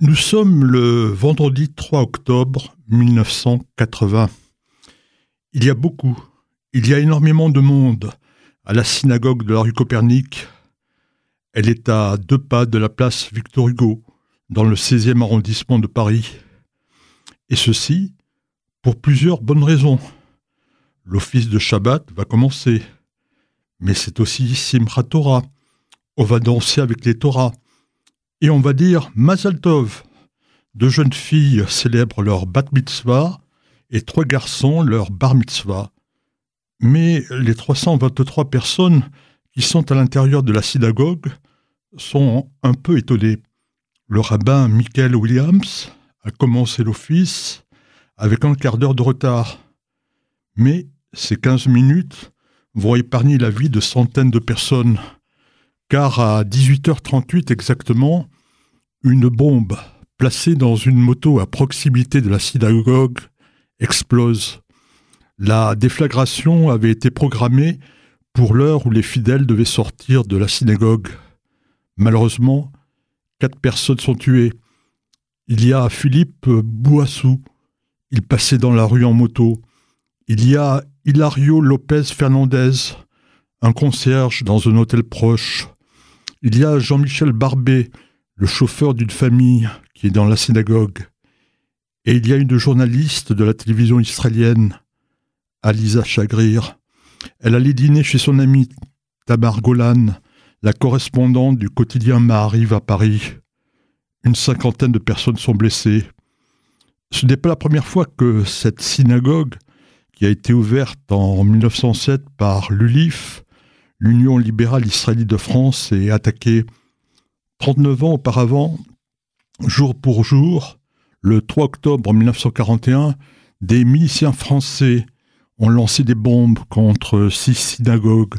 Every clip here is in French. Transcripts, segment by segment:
Nous sommes le vendredi 3 octobre 1980. Il y a beaucoup, il y a énormément de monde à la synagogue de la rue Copernic. Elle est à deux pas de la place Victor Hugo, dans le 16e arrondissement de Paris. Et ceci pour plusieurs bonnes raisons. L'office de Shabbat va commencer, mais c'est aussi Simchat Torah. On va danser avec les Torahs et on va dire Mazal Tov. Deux jeunes filles célèbrent leur bat mitzvah et trois garçons leur bar mitzvah. Mais les 323 personnes qui sont à l'intérieur de la synagogue sont un peu étonnées. Le rabbin Michael Williams a commencé l'office avec un quart d'heure de retard. Mais ces 15 minutes vont épargner la vie de centaines de personnes car à 18h38 exactement, une bombe placée dans une moto à proximité de la synagogue explose. La déflagration avait été programmée pour l'heure où les fidèles devaient sortir de la synagogue. Malheureusement, quatre personnes sont tuées. Il y a Philippe Bouassou, il passait dans la rue en moto. Il y a Hilario Lopez Fernandez, un concierge dans un hôtel proche. Il y a Jean-Michel Barbet, le chauffeur d'une famille qui est dans la synagogue. Et il y a une journaliste de la télévision israélienne, Aliza Chagrir. Elle allait dîner chez son amie Tamar Golan, la correspondante du quotidien Maariv à Paris. Une cinquantaine de personnes sont blessées. Ce n'est pas la première fois que cette synagogue, qui a été ouverte en 1907 par l'ULIF, l'Union libérale israélite de France est attaquée 39 ans auparavant, jour pour jour, le 3 octobre 1941, des miliciens français ont lancé des bombes contre six synagogues,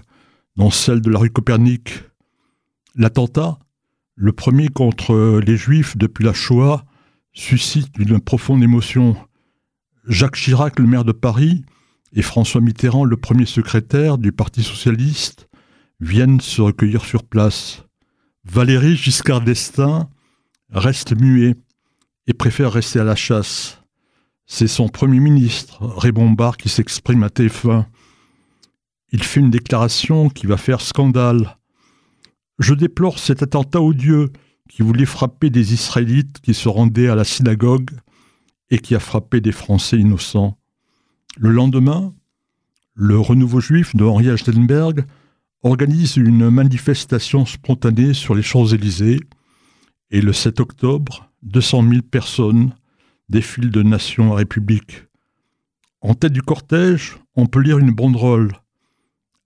dont celle de la rue Copernic. L'attentat, le premier contre les Juifs depuis la Shoah, suscite une profonde émotion. Jacques Chirac, le maire de Paris, et François Mitterrand, le premier secrétaire du Parti socialiste, viennent se recueillir sur place. Valéry Giscard d'Estaing reste muet et préfère rester à la chasse. C'est son Premier ministre, Raymond qui s'exprime à TF1. Il fait une déclaration qui va faire scandale. Je déplore cet attentat odieux qui voulait frapper des Israélites qui se rendaient à la synagogue et qui a frappé des Français innocents. Le lendemain, le renouveau juif de Henri Achtenberg organise une manifestation spontanée sur les Champs-Élysées et le 7 octobre, 200 000 personnes défilent de nation à république. En tête du cortège, on peut lire une banderole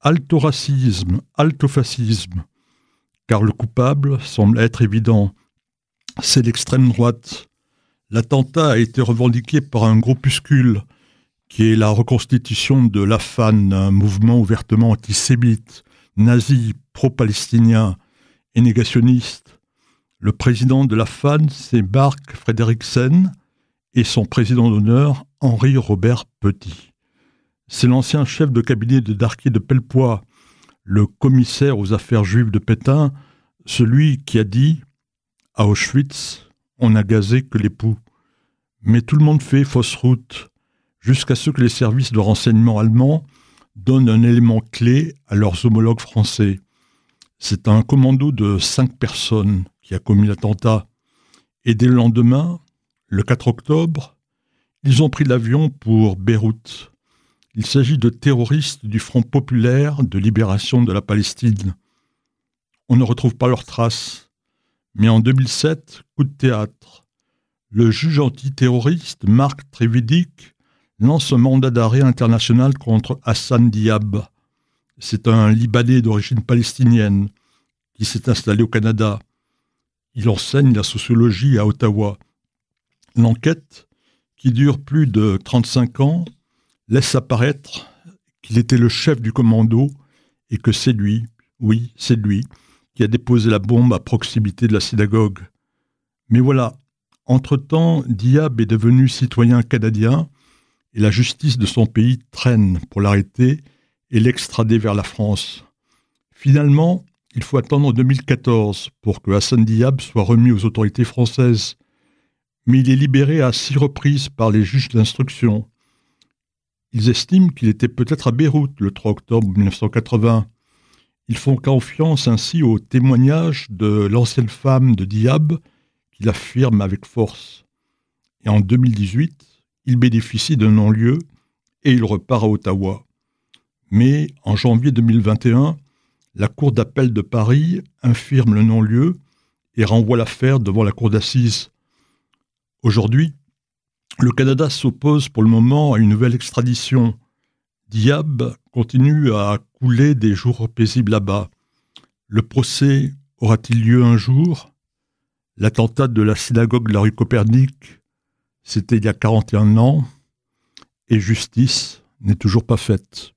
Alto racisme, alto fascisme, car le coupable semble être évident. C'est l'extrême droite. L'attentat a été revendiqué par un groupuscule qui est la reconstitution de l'AFAN, un mouvement ouvertement antisémite, nazi, pro-palestinien et négationniste. Le président de la FAN, c'est Marc Frederiksen, et son président d'honneur, Henri Robert Petit. C'est l'ancien chef de cabinet de Darquier de Pellepoix, le commissaire aux affaires juives de Pétain, celui qui a dit À Auschwitz, on n'a gazé que l'époux. Mais tout le monde fait fausse route, jusqu'à ce que les services de renseignement allemands donne un élément clé à leurs homologues français. C'est un commando de cinq personnes qui a commis l'attentat. Et dès le lendemain, le 4 octobre, ils ont pris l'avion pour Beyrouth. Il s'agit de terroristes du Front populaire de libération de la Palestine. On ne retrouve pas leurs traces. Mais en 2007, coup de théâtre. Le juge antiterroriste Marc Trévidic lance un mandat d'arrêt international contre Hassan Diab. C'est un Libanais d'origine palestinienne qui s'est installé au Canada. Il enseigne la sociologie à Ottawa. L'enquête, qui dure plus de 35 ans, laisse apparaître qu'il était le chef du commando et que c'est lui, oui, c'est lui, qui a déposé la bombe à proximité de la synagogue. Mais voilà, entre-temps, Diab est devenu citoyen canadien et la justice de son pays traîne pour l'arrêter et l'extrader vers la France. Finalement, il faut attendre 2014 pour que Hassan Diab soit remis aux autorités françaises. mais il est libéré à six reprises par les juges d'instruction. Ils estiment qu'il était peut-être à Beyrouth le 3 octobre 1980. Ils font confiance ainsi au témoignage de l'ancienne femme de Diab, qui l'affirme avec force. Et en 2018, il bénéficie d'un non-lieu et il repart à Ottawa. Mais en janvier 2021, la Cour d'appel de Paris infirme le non-lieu et renvoie l'affaire devant la Cour d'assises. Aujourd'hui, le Canada s'oppose pour le moment à une nouvelle extradition. Diab continue à couler des jours paisibles là-bas. Le procès aura-t-il lieu un jour? L'attentat de la synagogue de la rue Copernic, c'était il y a 41 ans, et justice n'est toujours pas faite.